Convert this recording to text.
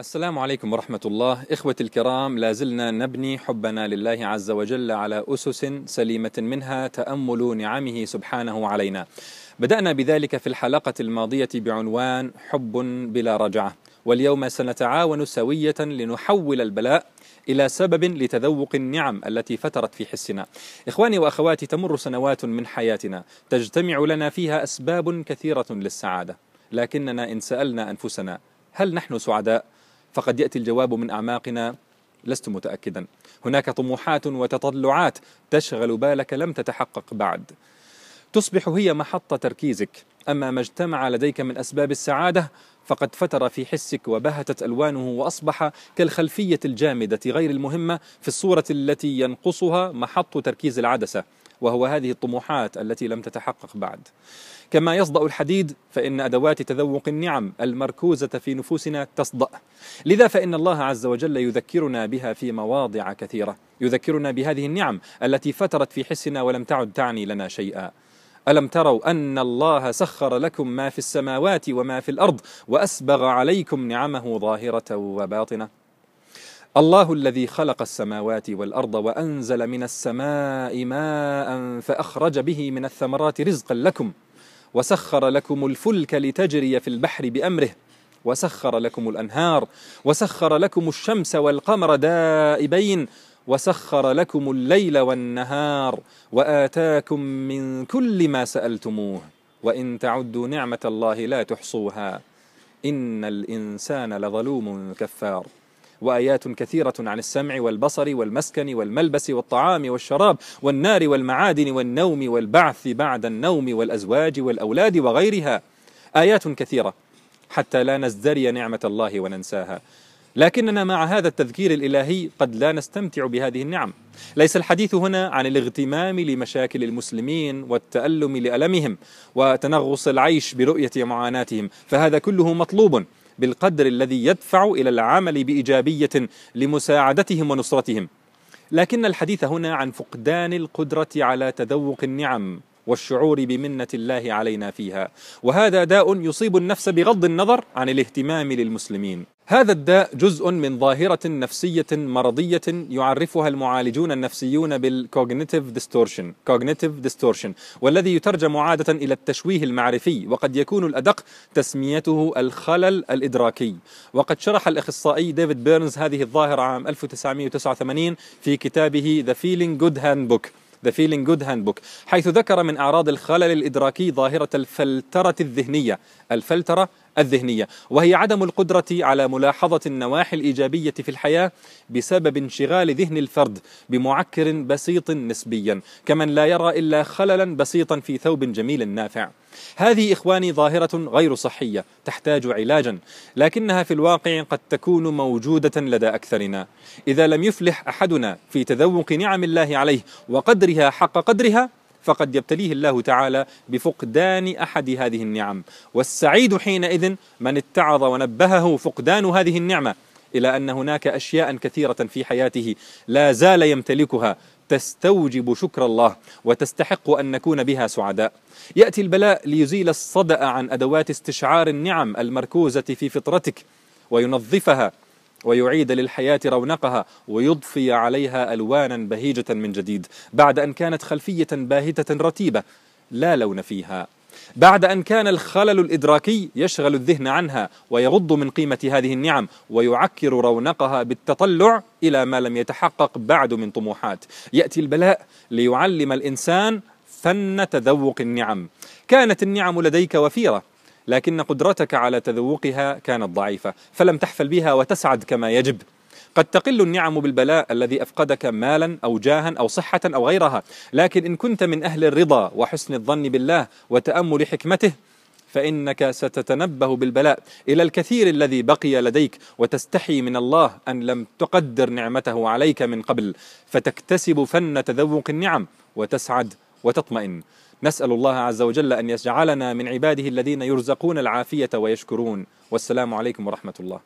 السلام عليكم ورحمة الله. إخوة الكرام لازلنا نبني حبنا لله عز وجل على أسس سليمة منها تأمل نعمه سبحانه علينا. بدأنا بذلك في الحلقة الماضية بعنوان حب بلا رجعة. واليوم سنتعاون سوية لنحول البلاء إلى سبب لتذوق النعم التي فترت في حسنا. إخواني وأخواتي تمر سنوات من حياتنا تجتمع لنا فيها أسباب كثيرة للسعادة. لكننا إن سألنا أنفسنا هل نحن سعداء؟ فقد يأتي الجواب من أعماقنا لست متأكدا. هناك طموحات وتطلعات تشغل بالك لم تتحقق بعد. تصبح هي محط تركيزك. أما ما اجتمع لديك من أسباب السعادة فقد فتر في حسك وبهتت ألوانه وأصبح كالخلفية الجامدة غير المهمة في الصورة التي ينقصها محط تركيز العدسة. وهو هذه الطموحات التي لم تتحقق بعد. كما يصدأ الحديد فإن أدوات تذوق النعم المركوزة في نفوسنا تصدأ. لذا فإن الله عز وجل يذكرنا بها في مواضع كثيرة. يذكرنا بهذه النعم التي فترت في حسنا ولم تعد تعني لنا شيئا. ألم تروا أن الله سخر لكم ما في السماوات وما في الأرض وأسبغ عليكم نعمه ظاهرة وباطنة؟ الله الذي خلق السماوات والأرض وأنزل من السماء ماء فأخرج به من الثمرات رزقا لكم وسخر لكم الفلك لتجري في البحر بأمره وسخر لكم الأنهار وسخر لكم الشمس والقمر دائبين وسخر لكم الليل والنهار وآتاكم من كل ما سألتموه وإن تعدوا نعمة الله لا تحصوها إن الإنسان لظلوم كفار. وآيات كثيرة عن السمع والبصر والمسكن والملبس والطعام والشراب والنار والمعادن والنوم والبعث بعد النوم والأزواج والأولاد وغيرها. آيات كثيرة حتى لا نزدري نعمة الله وننساها. لكننا مع هذا التذكير الإلهي قد لا نستمتع بهذه النعم. ليس الحديث هنا عن الاغتمام لمشاكل المسلمين والتألم لألمهم وتنغص العيش برؤية معاناتهم فهذا كله مطلوب. بالقدر الذي يدفع إلى العمل بإيجابية لمساعدتهم ونصرتهم. لكن الحديث هنا عن فقدان القدرة على تذوق النعم. والشعور بمنة الله علينا فيها. وهذا داء يصيب النفس بغض النظر عن الاهتمام للمسلمين. هذا الداء جزء من ظاهرة نفسية مرضية يعرفها المعالجون النفسيون بال cognitive distortion cognitive distortion والذي يترجم عادة إلى التشويه المعرفي وقد يكون الأدق تسميته الخلل الإدراكي. وقد شرح الأخصائي ديفيد بيرنز هذه الظاهرة عام 1989 في كتابه The Feeling Good Handbook. The Feeling Good Handbook حيث ذكر من أعراض الخلل الإدراكي ظاهرة الفلترة الذهنية. الفلترة الذهنية. وهي عدم القدرة على ملاحظة النواحي الإيجابية في الحياة بسبب انشغال ذهن الفرد بمعكر بسيط نسبيا كمن لا يرى إلا خللا بسيطا في ثوب جميل نافع. هذه إخواني ظاهرة غير صحية تحتاج علاجا لكنها في الواقع قد تكون موجودة لدى أكثرنا. إذا لم يفلح أحدنا في تذوق نعم الله عليه وقدرها حق قدرها فقد يبتليه الله تعالى بفقدان أحد هذه النعم. والسعيد حينئذ من اتعظ ونبهه فقدان هذه النعمة إلى أن هناك أشياء كثيرة في حياته لا زال يمتلكها. تستوجب شكر الله وتستحق أن نكون بها سعداء. يأتي البلاء ليزيل الصدأ عن أدوات استشعار النعم المركوزة في فطرتك وينظفها ويعيد للحياة رونقها ويضفي عليها ألوانا بهيجة من جديد بعد أن كانت خلفية باهتة رتيبة لا لون فيها. بعد أن كان الخلل الإدراكي يشغل الذهن عنها ويغض من قيمة هذه النعم ويعكر رونقها بالتطلع إلى ما لم يتحقق بعد من طموحات. يأتي البلاء ليعلم الإنسان فن تذوق النعم. كانت النعم لديك وفيرة. لكن قدرتك على تذوقها كانت ضعيفة فلم تحفل بها وتسعد كما يجب. قد تقل النعم بالبلاء الذي أفقدك مالا أو جاها أو صحة أو غيرها، لكن إن كنت من أهل الرضا وحسن الظن بالله وتأمل حكمته فإنك ستتنبه بالبلاء إلى الكثير الذي بقي لديك وتستحي من الله أن لم تقدر نعمته عليك من قبل، فتكتسب فن تذوق النعم وتسعد وتطمئن. نسأل الله عز وجل أن يجعلنا من عباده الذين يرزقون العافية ويشكرون والسلام عليكم ورحمة الله